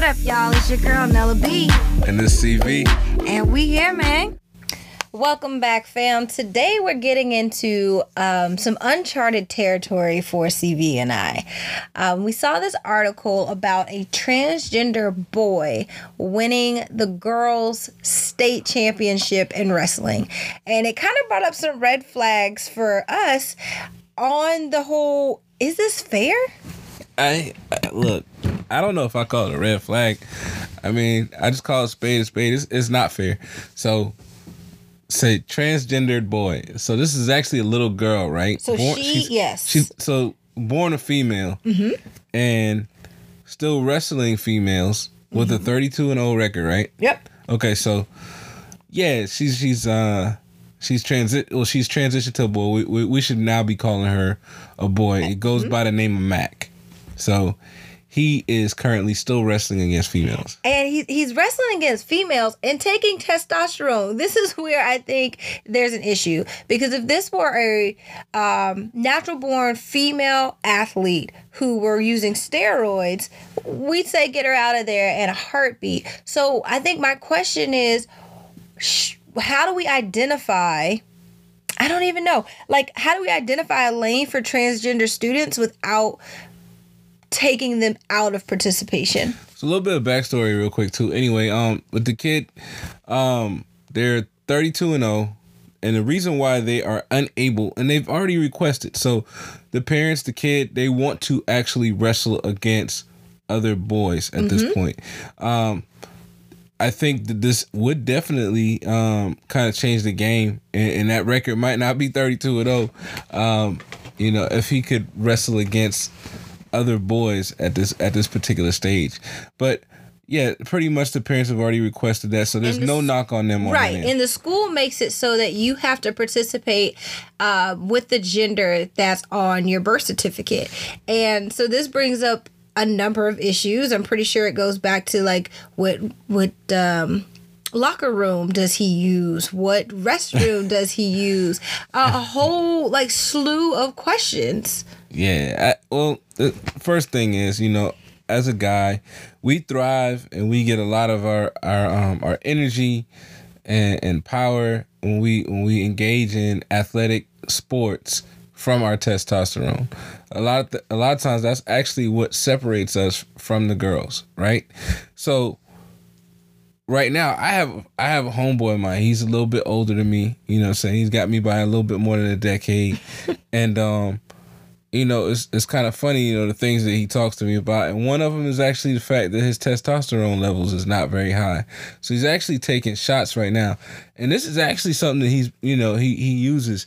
What up, y'all? It's your girl Nella B, And this CV. and we here, man. Welcome back, fam. Today we're getting into um, some uncharted territory for CV and I. Um, we saw this article about a transgender boy winning the girls' state championship in wrestling, and it kind of brought up some red flags for us on the whole. Is this fair? I, I look. I don't know if I call it a red flag. I mean, I just call it spade a spade. It's, it's not fair. So, say transgendered boy. So this is actually a little girl, right? So she- she's- yes. She's so born a female, mm-hmm. and still wrestling females with a mm-hmm. 32 and 0 record, right? Yep. Okay, so yeah, she's she's uh she's transit well she's transitioned to a boy. We, we we should now be calling her a boy. It goes mm-hmm. by the name of Mack. So he is currently still wrestling against females. and he, he's wrestling against females and taking testosterone. This is where I think there's an issue because if this were a um, natural born female athlete who were using steroids, we'd say get her out of there in a heartbeat. So I think my question is, how do we identify? I don't even know. Like, how do we identify a lane for transgender students without taking them out of participation? So a little bit of backstory real quick too. Anyway, um with the kid, um, they're 32 and 0. And the reason why they are unable, and they've already requested. So the parents, the kid, they want to actually wrestle against other boys at this point. Um, I think that this would definitely um, kind of change the game, and, and that record might not be 32 and 0. Um, you know, if he could wrestle against other boys at this at this particular stage, but yeah, pretty much the parents have already requested that, so there's the no knock on them. On Right. And the school makes it so that you have to participate uh, with the gender that's on your birth certificate. And so this brings up a number of issues. I'm pretty sure it goes back to like what what um locker room does he use? What restroom does he use? a whole like slew of questions. Yeah. I, well, the first thing is, you know, as a guy, we thrive and we get a lot of our our um our energy and, and power when we when we engage in athletic sports from our testosterone. A lot of th- a lot of times that's actually what separates us from the girls, right? So right now I have I have a homeboy of mine. He's a little bit older than me. You know I'm saying? He's got me by a little bit more than a decade. and um you know, it's it's kind of funny, you know, the things that he talks to me about, and one of them is actually the fact that his testosterone levels is not very high. So he's actually taking shots right now, and this is actually something that he's, you know, he he uses,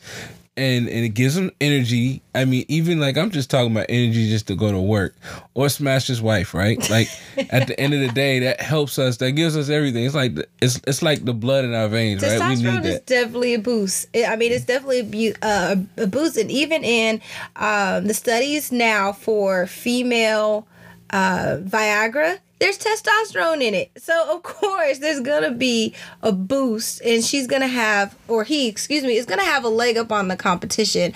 and and it gives him energy. I mean, even like I'm just talking about energy just to go to work or smash his wife, right? Like at the end of the day, that helps us. That gives us everything. It's like the, it's it's like the blood in our veins, right? We need Testosterone is definitely a boost. I mean, it's definitely a, uh, a boost, and even in um, the studies now for female uh, Viagra, there's testosterone in it. So of course, there's gonna be a boost, and she's gonna have, or he, excuse me, is gonna have a leg up on the competition.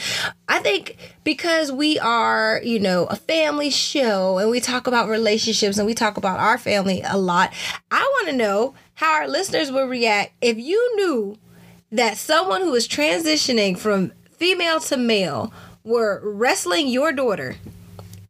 I think because we are, you know, a family show, and we talk about relationships, and we talk about our family a lot. I want to know how our listeners would react if you knew that someone who is transitioning from female to male were wrestling your daughter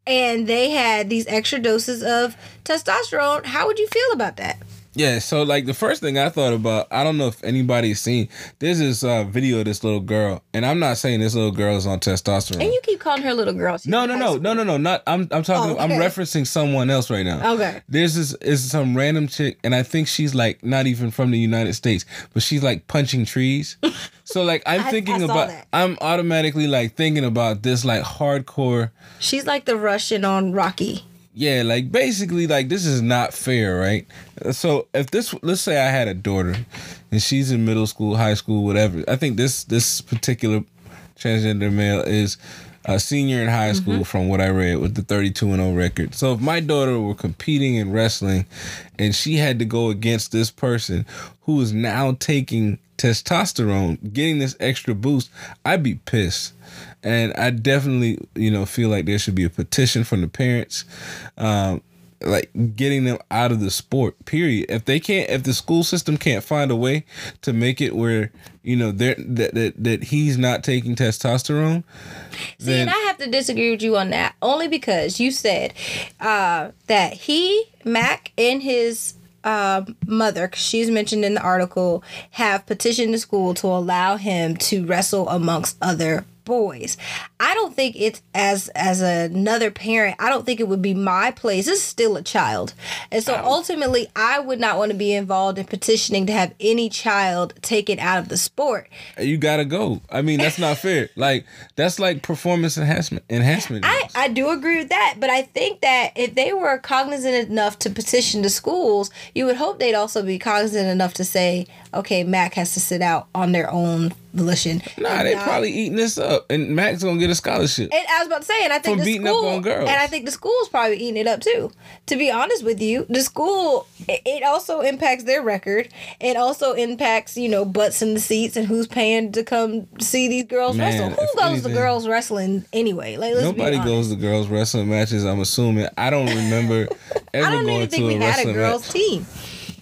and they had these extra doses of testosterone, how would you feel about that? Yeah, so like the first thing I thought about, I don't know if anybody's seen. There's this uh, video of this little girl, and I'm not saying this little girl is on testosterone. And you keep calling her little girl. No, no, no, no, no, no, not. I'm, I'm talking. Oh, I'm referencing someone else right now. Okay. There's this is some random chick, and I think she's like not even from the United States, but she's like punching trees. so like I'm I- thinking I about. that. I'm automatically like thinking about this like hardcore. She's like the Russian on Rocky. Yeah, like basically, like this is not fair, right? So if this, let's say I had a daughter, and she's in middle school, high school, whatever. I think this this particular transgender male is a senior in high school, mm-hmm. from what I read, with the thirty-two and zero record. So if my daughter were competing in wrestling, and she had to go against this person who is now taking testosterone, getting this extra boost, I'd be pissed. And I definitely, you know, feel like there should be a petition from the parents. Um, like getting them out of the sport. Period. If they can't, if the school system can't find a way to make it where you know they're that that, that he's not taking testosterone, See, and I have to disagree with you on that only because you said uh, that he, Mack, and his uh, mother, she's mentioned in the article, have petitioned the school to allow him to wrestle amongst other boys. I don't think it's as as another parent. I don't think it would be my place. This is still a child, and so ultimately, I would not want to be involved in petitioning to have any child taken out of the sport. you gotta go. I mean, that's not fair. Like that's like performance enhancement enhancement. I. I do agree with that, but I think that if they were cognizant enough to petition the schools, you would hope they'd also be cognizant enough to say, okay, Mack has to sit out on their own volition. nah, they not- probably eating this up, and Mack's gonna get a scholarship. And I was about to say, and I think From the beating up school, on girls. and I think the school's probably eating it up too. To be honest with you, the school it, also impacts their record. It also impacts you know butts in the seats and who's paying to come see these girls Man, wrestle. Who goes anything- to girls wrestling anyway? Like let's Nobody goes to girls wrestling matches. I'm assuming. I don't remember ever I don't going even think to we a had a girls match. team.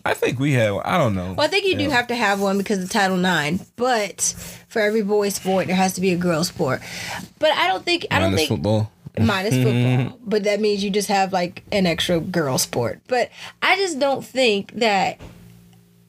I think we have. I don't know. Well, I think you do have to have one because of Title IX. But for every boy sport, there has to be a girl sport. But I don't think I don't think football. minus football. But that means you just have like an extra girl sport. But I just don't think that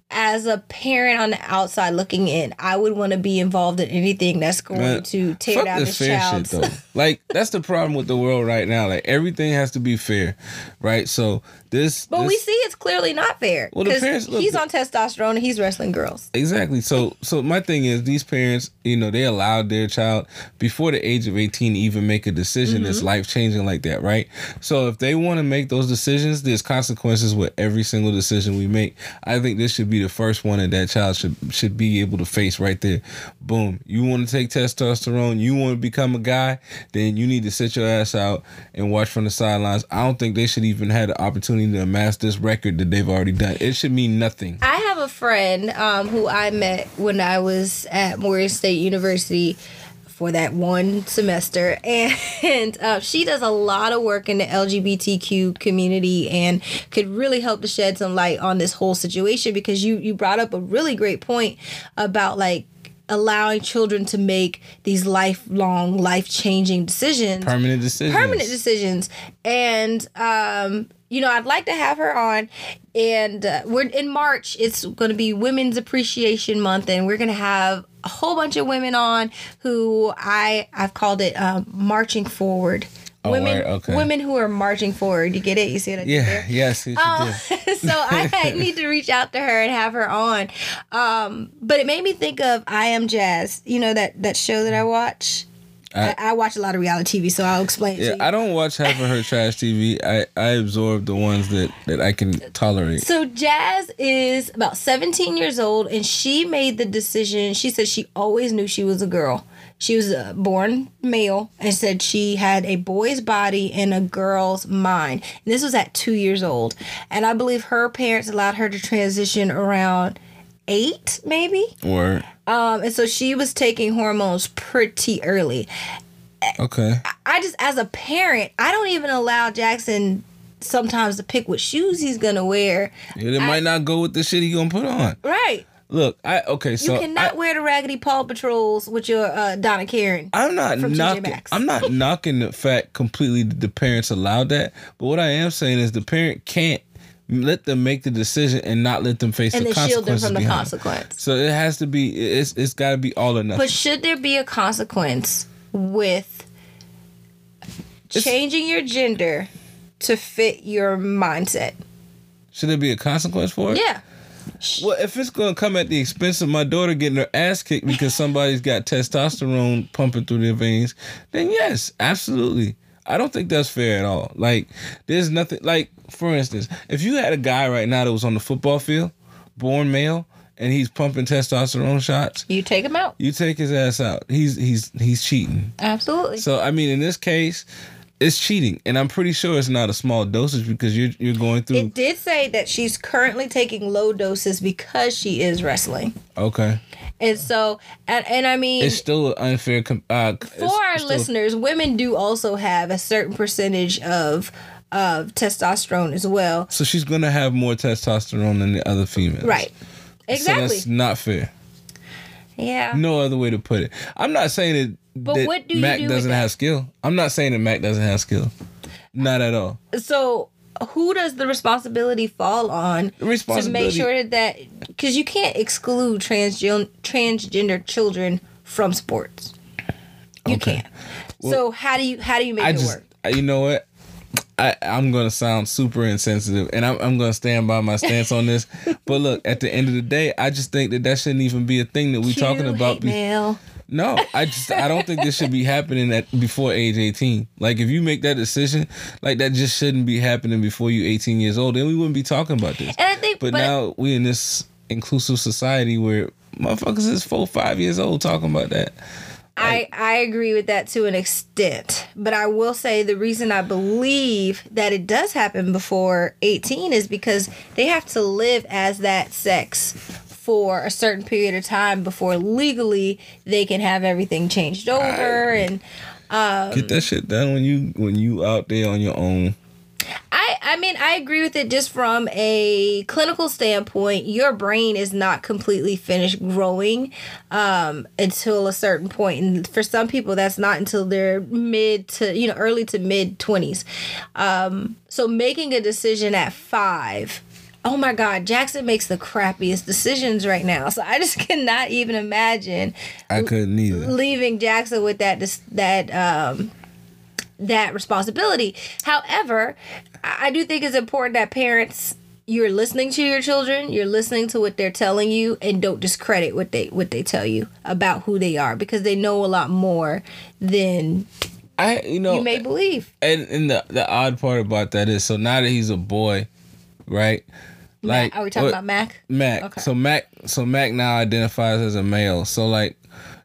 as a parent on the outside looking in, I would want to be involved in anything that's going Man, to tear down this fair child's. shit though. like that's the problem with the world right now. Like everything has to be fair, right? So this. But this, we see it's clearly not fair Well, the parents- look, he's on testosterone and he's wrestling girls. Exactly. So so my thing is these parents, you know, they allowed their child before the age of 18 to even make a decision that's Mm-hmm. life changing like that, right? So if they want to make those decisions, there's consequences with every single decision we make. I think this should be the first one that that child should should be able to face right there. Boom. You want to take testosterone, you want to become a guy, then you need to sit your ass out and watch from the sidelines. I don't think they should even have the opportunity to amass this record that they've already done. It should mean nothing. I have a friend um, who I met when I was at Morris State University for that one semester, and uh, she does a lot of work in the LGBTQ community and could really help to shed some light on this whole situation because you you brought up a really great point about like allowing children to make these lifelong life changing decisions. Permanent decisions. permanent decisions. And um you know i'd like to have her on. And uh, we're in march it's going to be women's appreciation month and we're going to have a whole bunch of women on who i i've called it um, marching forward Oh, women word, okay. women who are marching forward you get it you see what i did Yeah, there? yes, Um, so I need to reach out to her and have her on. Um, but it made me think of I Am Jazz. You know that that show that I watch. I, I watch a lot of reality TV, so I'll explain. Yeah. I don't watch half of her trash TV. I, I absorb the ones that, that I can tolerate. So Jazz is about 17 years old, and she made the decision. She said she always knew she was a girl. She was born male, and said she had a boy's body and a girl's mind. And this was at two years old, and I believe her parents allowed her to transition around eight, maybe. Or Um, and so she was taking hormones pretty early. okay, I just, as a parent, I don't even allow Jackson sometimes to pick what shoes he's gonna wear. it might not go with the shit he gonna put on. Right. Look, I okay, You cannot I, wear the Raggedy Paw Patrols with your uh, Donna Karan. I'm not knocking. I'm not knocking the fact completely that the parents allowed that. But what I am saying is the parent can't let them make the decision and not let them face and the then shield them consequences from the behind consequence. So it has to be. It's it's got to be all or nothing. But should there be a consequence with changing your gender to fit your mindset? Should there be a consequence for it? Yeah. Well, if it's gonna come at the expense of my daughter getting her ass kicked because somebody's got testosterone pumping through their veins, then yes, absolutely. I don't think that's fair at all. Like, there's nothing like, for instance, if you had a guy right now that was on the football field, born male, and he's pumping testosterone shots, You take him out. you take his ass out. He's he's he's cheating. Absolutely. So I mean, in this case, it's cheating, and I'm pretty sure it's not a small dosage because you're you're going through. It did say that she's currently taking low doses because she is wrestling. okay, And so, and, and I mean, it's still unfair. Uh, for our listeners, women do also have a certain percentage of of testosterone as well. So she's gonna have more testosterone than the other females. Right. Exactly. So that's not fair. yeah. No other way to put it. I'm not saying that, But that what do you Mack do doesn't have skill. I'm not saying that Mack doesn't have skill. Not at all. So who does the responsibility fall on to make sure that because you can't exclude transgen- transgender children from sports. You Okay. can't. so how do you how do you make I it just, work? you know what? I, I'm gonna sound super insensitive, and I'm, I'm gonna stand by my stance on this. but look, at the end of the day, I just think that that shouldn't even be a thing that we Cue talking about. be- mail. No, I just I don't think this should be happening at before age 18. Like if you make that decision, like that just shouldn't be happening before you 18 years old. Then we wouldn't be talking about this. And I think, But, but, now we in this inclusive society where motherfuckers is four, five years old talking about that. I I agree with that to an extent. But I will say the reason I believe that it does happen before 18 is because they have to live as that sex for a certain period of time before legally they can have everything changed over and Um, Get that shit done when you when you out there on your own. I mean I agree with it just from a clinical standpoint. Your brain is not completely finished growing um, until a certain point, and for some people that's not until they're mid to you know early to mid twenties. Um, so making a decision at five. Oh my God, Jackson makes the crappiest decisions right now. So I just cannot even imagine I couldn't either. leaving Jackson with that that um that responsibility. However, I do think it's important that parents you're listening to your children, you're listening to what they're telling you and don't discredit what they what they tell you about who they are because they know a lot more than I you know you may believe. and and the the odd part about that is so now that he's a boy, right? Mack, are we talking uh, about Mack? Mack. Okay. So Mack so Mack now identifies as a male. So like,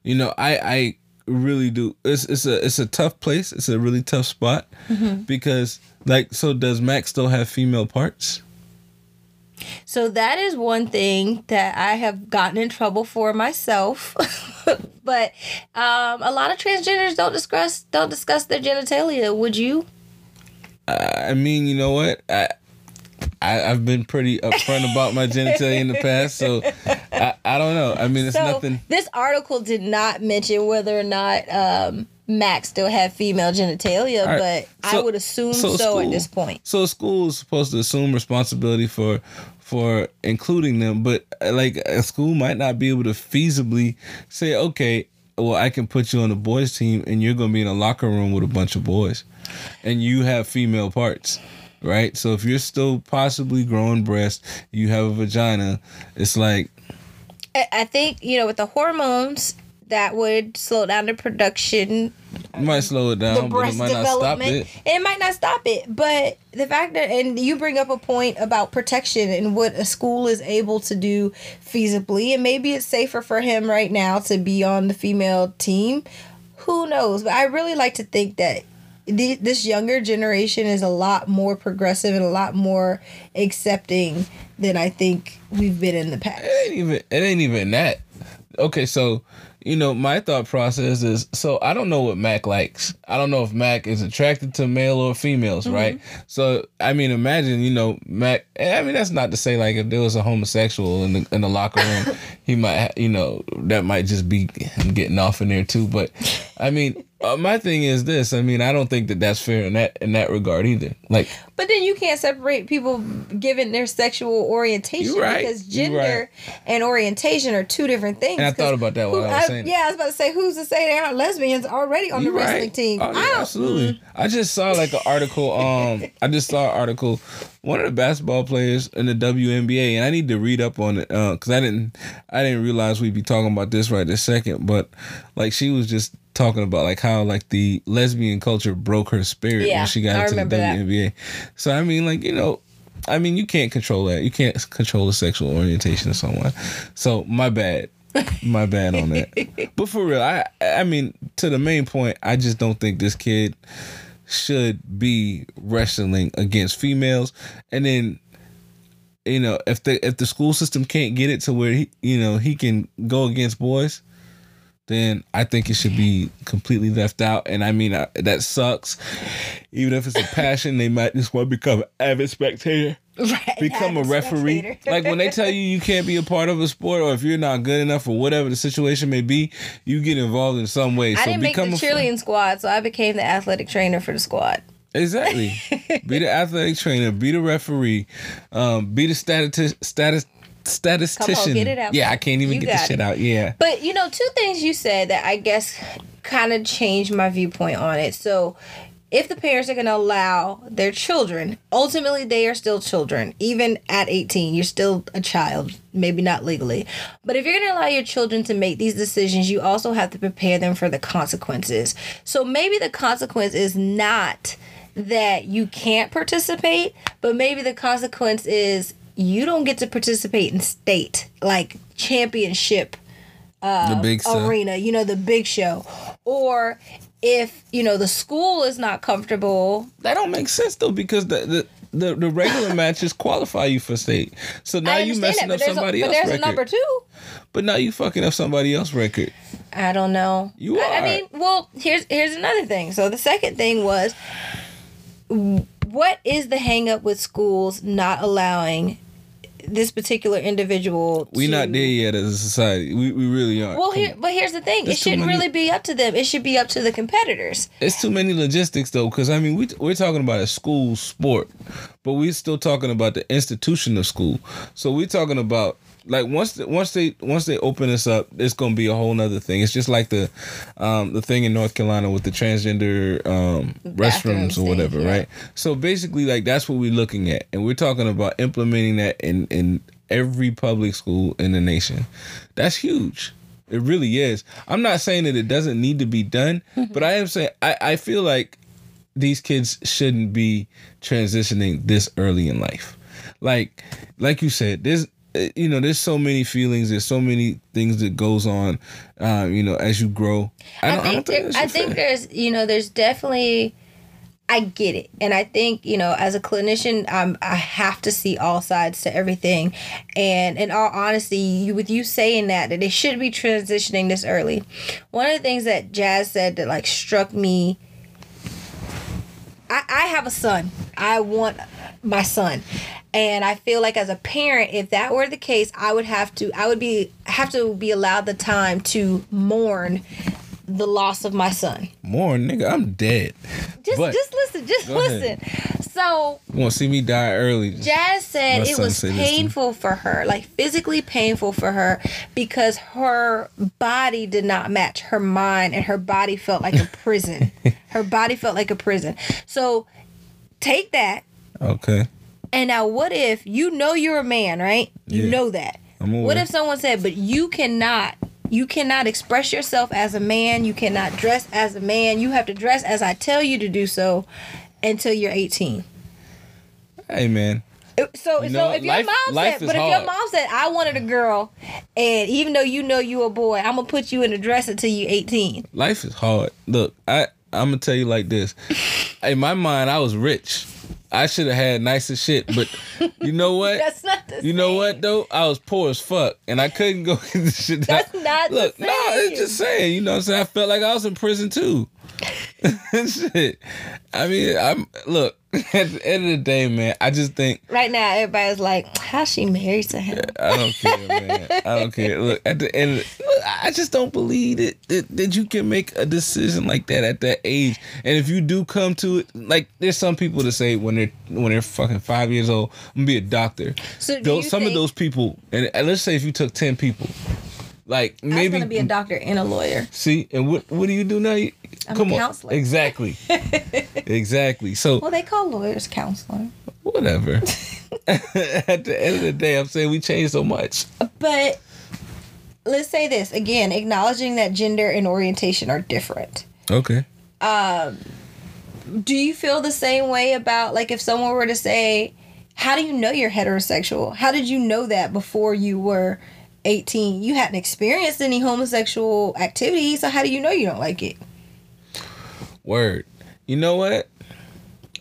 you know, I I really do it's it's a it's a tough place. It's a really tough spot Mm-hmm. because like so does Max still have female parts? So that is one thing that I have gotten in trouble for myself. but um, a lot of transgenders don't discuss don't discuss their genitalia. Would you? I mean, you know what? I, I I've been pretty upfront about my genitalia in the past, so I, I don't know. I mean, it's so nothing. this article did not mention whether or not um, Max still had female genitalia, right, but I would assume so so, at this point. So school is supposed to assume responsibility for for including them, but uh, like a school might not be able to feasibly say, okay, well, I can put you on the boys team, and you're gonna be in a locker room with a bunch of boys, and you have female parts. Right, so if you're still possibly growing breasts, you have a vagina. It's like I, I think you know with the hormones that would slow down the production it might slow it down, but it breast might not stop development. it. It might not stop it, but the fact that and you bring up a point about protection and what a school is able to do feasibly, and maybe it's safer for him right now to be on the female team. Who knows? But I really like to think that the, this younger generation is a lot more progressive and a lot more accepting than I think we've been in the past. it ain't even it ain't even that. Okay, so you know my thought process is so I don't know what Mack likes. I don't know if Mack is attracted to male or females, mm-hmm. right? So I mean, imagine you know Mack. Eh, I mean, that's not to say like if there was a homosexual in the in the locker room, he might you know that might just be getting off in there too. But I mean, uh, my thing is this. I mean, I don't think that that's fair in that in that regard either. Like But then you can't separate people given their sexual orientation right. because You're gender and orientation are two different things. And I thought about that while who- I was saying it. Yeah, I was about to say, who's to say they aren't lesbians already on the You wrestling right. team? Oh, I yeah, don't- absolutely. I just saw like an article. Um, I just saw an article. One of the basketball players in the WNBA, and I need to read up on it because I didn't. I didn't realize we'd be talking about this right this second. But like, she was just talking about like how like the lesbian culture broke her spirit Yeah, when she got I into the that. WNBA. So I mean, like you know. I mean, you can't control that. You can't control the sexual orientation of someone. So my bad, my bad on that. But for real, I I mean, to the main point, I just don't think this kid should be wrestling against females. And then, you know, if the if the school system can't get it to where he, you know, he can go against boys, then I think it should be completely left out. And I mean, I, that sucks. Even if it's a passion, they might just want to become avid spectator. Right. Become a referee. like when they tell you you can't be a part of a sport, or if you're not good enough, or whatever the situation may be, you get involved in some way. I so didn't make the cheerleading squad, so I became the athletic trainer for the squad. Exactly. be the athletic trainer. Be the referee. Um, be the status status statistician. get it out. Yeah, I can't even You get the shit out. Yeah. But you know, two things you said that I guess kind of changed my viewpoint on it. So, if the parents are going to allow their children, ultimately they are still children. Even at 18, you're still a child, maybe not legally. But if you're going to allow your children to make these decisions, you also have to prepare them for the consequences. So, maybe the consequence is not that you can't participate, but maybe the consequence is you don't get to participate in state like championship the um, big arena, you know, the big show. Or if, you know, the school is not comfortable, That don't make sense though because the the, the, the regular matches qualify you for state. So now you understand messing that, up but there's, somebody a, but else's there's record. a number two. But now you fucking up somebody else's record. I don't know. You I, I mean, well, here's here's another thing. So the second thing was what is the hang up with schools not allowing this particular individual We to, not there yet as a society. We, we really aren't. Well, here, but here's the thing. There's it shouldn't many- really be up to them. It should be up to the competitors. It's too many logistics though, because I mean we we're talking about a school sport, but we're still talking about the institution of school. So we're talking about like once the, once they once they open this up, it's gonna be a whole nother thing. It's just like the um, the thing in North Carolina with the transgender um, restrooms or whatever, yeah. right? So basically, like that's what we're looking at, and we're talking about implementing that in in every public school in the nation. That's huge. It really is. I'm not saying that it doesn't need to be done, but I am saying I, I feel like these kids shouldn't be transitioning this early in life. Like like you said, there's you know there's so many feelings, there's so many things that goes on, uh, you know, as you grow. I, I think, there, that's I think there's you know there's definitely I get it, and I think you know as a clinician, um, I have to see all sides to everything, and in all honesty, you with you saying that that they should be transitioning this early. One of the things that Jazz said that like struck me. I, I have a son. I want my son. And I feel like as a parent, if that were the case, I would have to I would be have to be allowed the time to mourn the loss of my son. more nigga, I'm dead. Just But- just listen, just listen. ahead. So You want to see me die early? Jazz said it was said this to me. painful for her, like physically painful for her, because her body did not match her mind, and her body felt like a prison. her body felt like a prison. So take that, Okay. and now what if you know you're a man, right? You Yeah. know that. What if someone said, but you cannot, you cannot express yourself as a man, you cannot dress as a man, you have to dress as I tell you to do so until you're 18. Hey man, So, You so know, if your life- mom said, but if your mom said, I wanted a girl, and even though you know you a boy, I'm gonna put you in a dress until you 18. life is hard. Look, I I'm gonna tell you like this. In my mind, I was rich. I should have had nicer shit, but you know what? That's not the You know what though? I was poor as fuck, and I couldn't go get this shit. That's not the Look, no, same. it's just saying. You know what I'm saying? I felt like I was in prison too. shit. I mean, I'm look. At the end of the day, man, I just think Right now, everybody's like, "How's she married to him?" I don't care, man. I don't care. Look, at the end, of look, I just don't believe that, that that you can make a decision like that at that age. And if you do come to it, like there's some people that say when they're when they're fucking five years old, I'm gonna be a doctor. So those, some of those people, and, and let's say if you took ten people, like I was maybe gonna be a doctor and a lawyer. see, and what what do you do now? You, I'm a come on, counselor. exactly, exactly. So Well, they call lawyers counselor. whatever. at the end of the day, I'm saying we changed so much. But let's say this again, acknowledging that gender and orientation are different. Okay. Um, do you feel the same way about like if someone were to say how do you know you're heterosexual how did you know that before you were 18 you hadn't experienced any homosexual activity so how do you know you don't like it Word. You know what?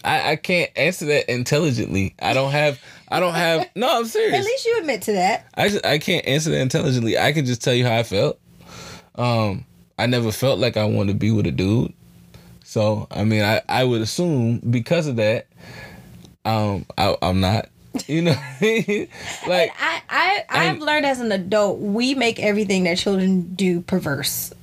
I, I can't answer that intelligently. I don't have I don't have no, I'm serious. at least you admit to that I just I can't answer that intelligently. I can just tell you how I felt. Um I never felt like I wanted to be with a dude. So I mean, I I would assume because of that, um, I, I'm not. You know, like I, I I've And- learned as an adult, we make everything that children do perverse.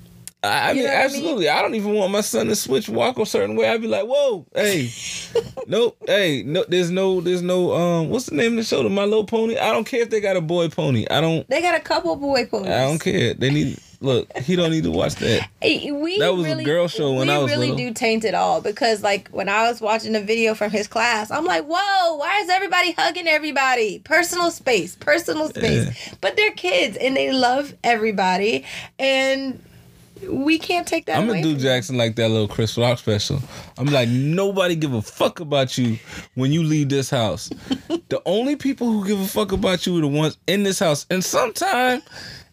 I, I mean, what I mean? absolutely. I, don't even want my son to switch walk a certain way. I'd be like, whoa, hey, nope, hey, no, there's no, there's no, um, what's the name of the show? The My Little Pony. I don't care if they got a boy pony. I don't, They got a couple boy ponies. I don't care. They need look. He don't need to watch that. We That was a girl show when I was really little. do taint it all because, like, when I was watching a video from his class, I'm like, "Whoa, why is everybody hugging everybody? Personal space, personal space." But they're kids and they love everybody, and we can't take that. I'm gonna do Jackson like that little Chris Rock special. I'm like, nobody give a fuck about you when you leave this house. the only people who give a fuck about you are the ones in this house, and sometime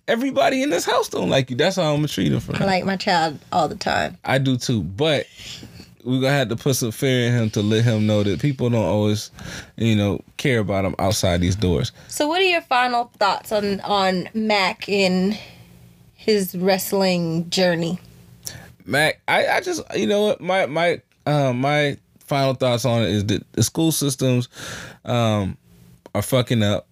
everybody in this house don't like you. That's how I'm gonna treat him. For I like my child all the time. I do too, but we're gonna have to put some fear in him to let him know that people don't always, you know, care about him outside these doors. So, what are your final thoughts on on Mack in his wrestling journey? Mack, I, I just you know what my my uh, my final thoughts on it is that the school systems um, are fucking up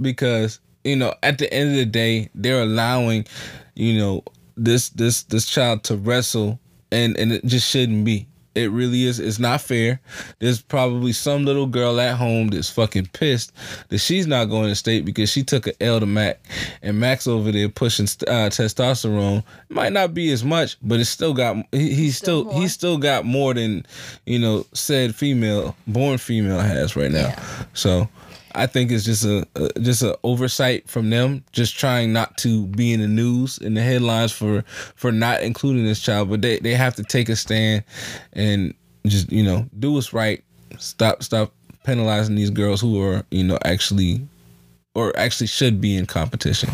because you know at the end of the day they're allowing you know this this this child to wrestle and and it just shouldn't be. It really is. It's not fair. There's probably some little girl at home that's fucking pissed that she's not going to state because she took an L to Mack, and Mack's over there pushing uh, testosterone. Might not be as much, but it's still got. He, he's Still still, he's still got more than you know said female born female has right now. So. I think it's just a, a just an oversight from them, just trying not to be in the news in the headlines for for not including this child. But they, they have to take a stand and just you know do what's right. Stop stop penalizing these girls who are you know actually or actually should be in competition.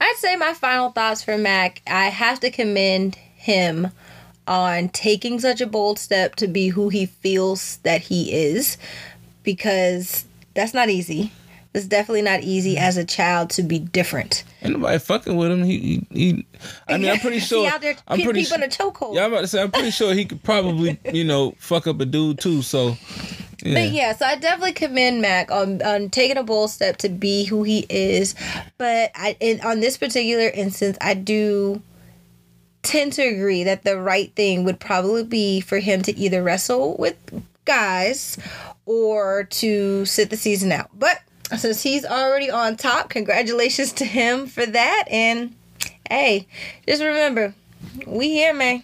I'd say my final thoughts for Mack. I have to commend him on taking such a bold step to be who he feels that he is because that's not easy. It's definitely not easy as a child to be different. Ain't nobody fucking with him. He, he, he I mean, I'm pretty sure. out there I'm pretty people sure. in a chokehold. Yeah, I'm about to say. I'm pretty sure he could probably, you know, fuck up a dude too. So, yeah. But yeah, so I definitely commend Mack on, on taking a bold step to be who he is. But I, in, on this particular instance, I do tend to agree that the right thing would probably be for him to either wrestle with guys or to sit the season out. But since he's already on top, congratulations to him for that. And hey, just remember, we here, man.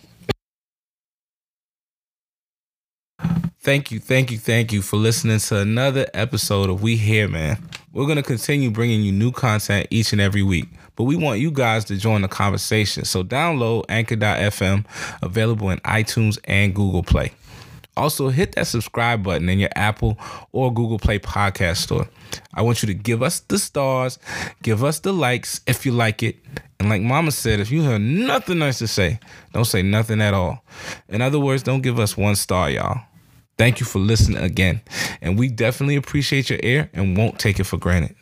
Thank you, thank you, thank you for listening to another episode of We Here, man. We're going to continue bringing you new content each and every week, but we want you guys to join the conversation. So download Anchor.fm, available in iTunes and Google Play. Also, hit that subscribe button in your Apple or Google Play podcast store. I want you to give us the stars, give us the likes if you like it. And like Mama said, if you have nothing nice to say, don't say nothing at all. In other words, don't give us one star, y'all. Thank you for listening again. And we definitely appreciate your ear and won't take it for granted.